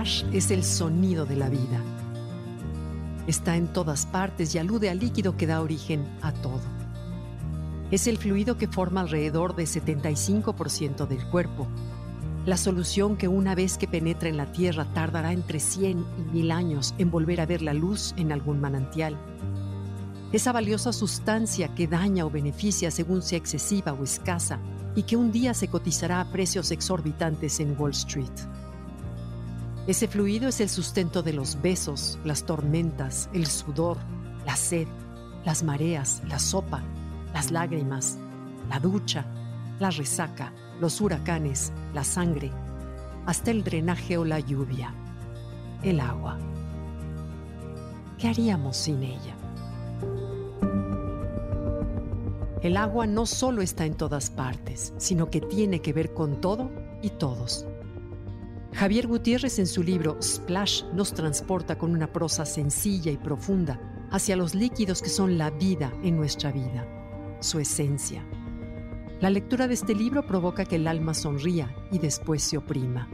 Es el sonido de la vida. Está en todas partes y alude al líquido que da origen a todo. Es el fluido que forma alrededor de 75% del cuerpo. La solución que una vez que penetra en la Tierra tardará entre 100 y 1000 años en volver a ver la luz en algún manantial. Esa valiosa sustancia que daña o beneficia según sea excesiva o escasa y que un día se cotizará a precios exorbitantes en Wall Street. Ese fluido es el sustento de los besos, las tormentas, el sudor, la sed, las mareas, la sopa, las lágrimas, la ducha, la resaca, los huracanes, la sangre, hasta el drenaje o la lluvia, el agua. ¿Qué haríamos sin ella? El agua no solo está en todas partes, sino que tiene que ver con todo y todos. Javier Gutiérrez en su libro Splash nos transporta con una prosa sencilla y profunda hacia los líquidos que son la vida en nuestra vida, su esencia. La lectura de este libro provoca que el alma sonría y después se oprima.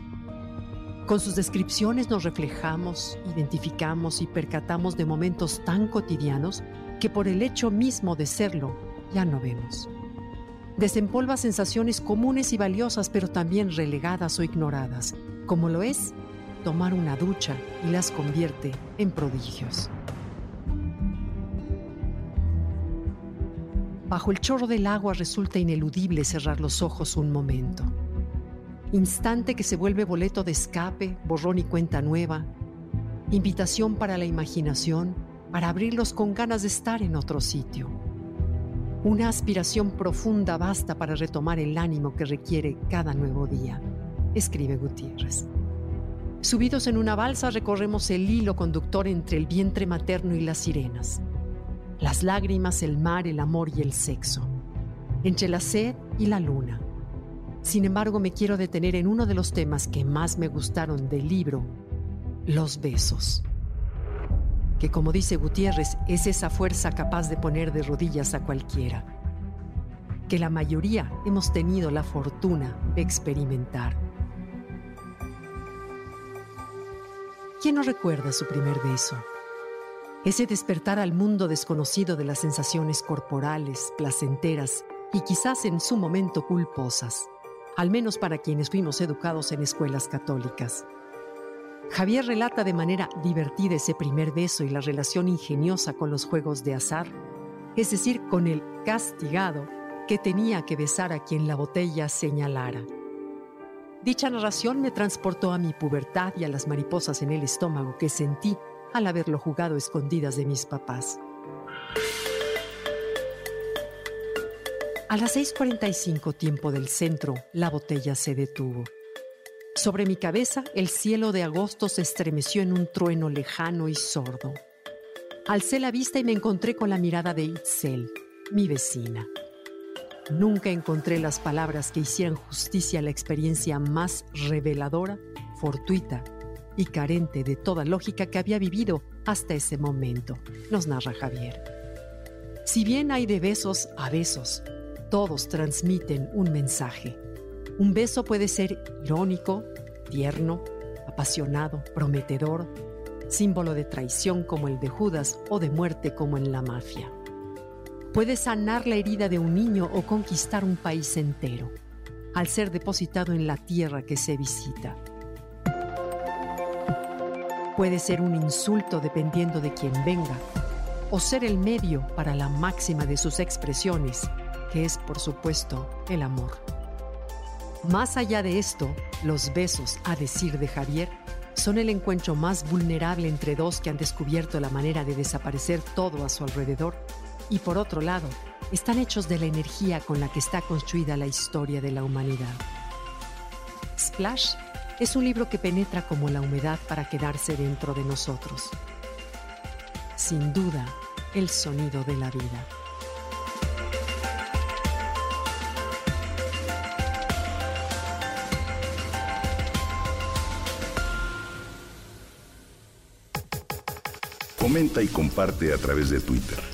Con sus descripciones nos reflejamos, identificamos y percatamos de momentos tan cotidianos que por el hecho mismo de serlo ya no vemos. Desempolva sensaciones comunes y valiosas pero también relegadas o ignoradas como lo es tomar una ducha y las convierte en prodigios. Bajo el chorro del agua resulta ineludible cerrar los ojos un momento. Instante que se vuelve boleto de escape, borrón y cuenta nueva, invitación para la imaginación, para abrirlos con ganas de estar en otro sitio. Una aspiración profunda basta para retomar el ánimo que requiere cada nuevo día escribe Gutiérrez. Subidos en una balsa recorremos el hilo conductor entre el vientre materno y las sirenas, las lágrimas, el mar, el amor y el sexo, entre la sed y la luna. Sin embargo, me quiero detener en uno de los temas que más me gustaron del libro, los besos, que como dice Gutiérrez, es esa fuerza capaz de poner de rodillas a cualquiera, que la mayoría hemos tenido la fortuna de experimentar. ¿Quién no recuerda su primer beso? Ese despertar al mundo desconocido de las sensaciones corporales, placenteras y quizás en su momento culposas, al menos para quienes fuimos educados en escuelas católicas. Javier relata de manera divertida ese primer beso y la relación ingeniosa con los juegos de azar, es decir, con el castigado que tenía que besar a quien la botella señalara. Dicha narración me transportó a mi pubertad y a las mariposas en el estómago que sentí al haberlo jugado escondidas de mis papás. A las 6.45 tiempo del centro, la botella se detuvo. Sobre mi cabeza, el cielo de agosto se estremeció en un trueno lejano y sordo. Alcé la vista y me encontré con la mirada de Itzel, mi vecina. Nunca encontré las palabras que hicieran justicia a la experiencia más reveladora, fortuita y carente de toda lógica que había vivido hasta ese momento, nos narra Javier. Si bien hay de besos a besos, todos transmiten un mensaje. Un beso puede ser irónico, tierno, apasionado, prometedor, símbolo de traición como el de Judas o de muerte como en la mafia puede sanar la herida de un niño o conquistar un país entero, al ser depositado en la tierra que se visita. Puede ser un insulto dependiendo de quien venga, o ser el medio para la máxima de sus expresiones, que es por supuesto el amor. Más allá de esto, los besos, a decir de Javier, son el encuentro más vulnerable entre dos que han descubierto la manera de desaparecer todo a su alrededor. Y por otro lado, están hechos de la energía con la que está construida la historia de la humanidad. Splash es un libro que penetra como la humedad para quedarse dentro de nosotros. Sin duda, el sonido de la vida. Comenta y comparte a través de Twitter.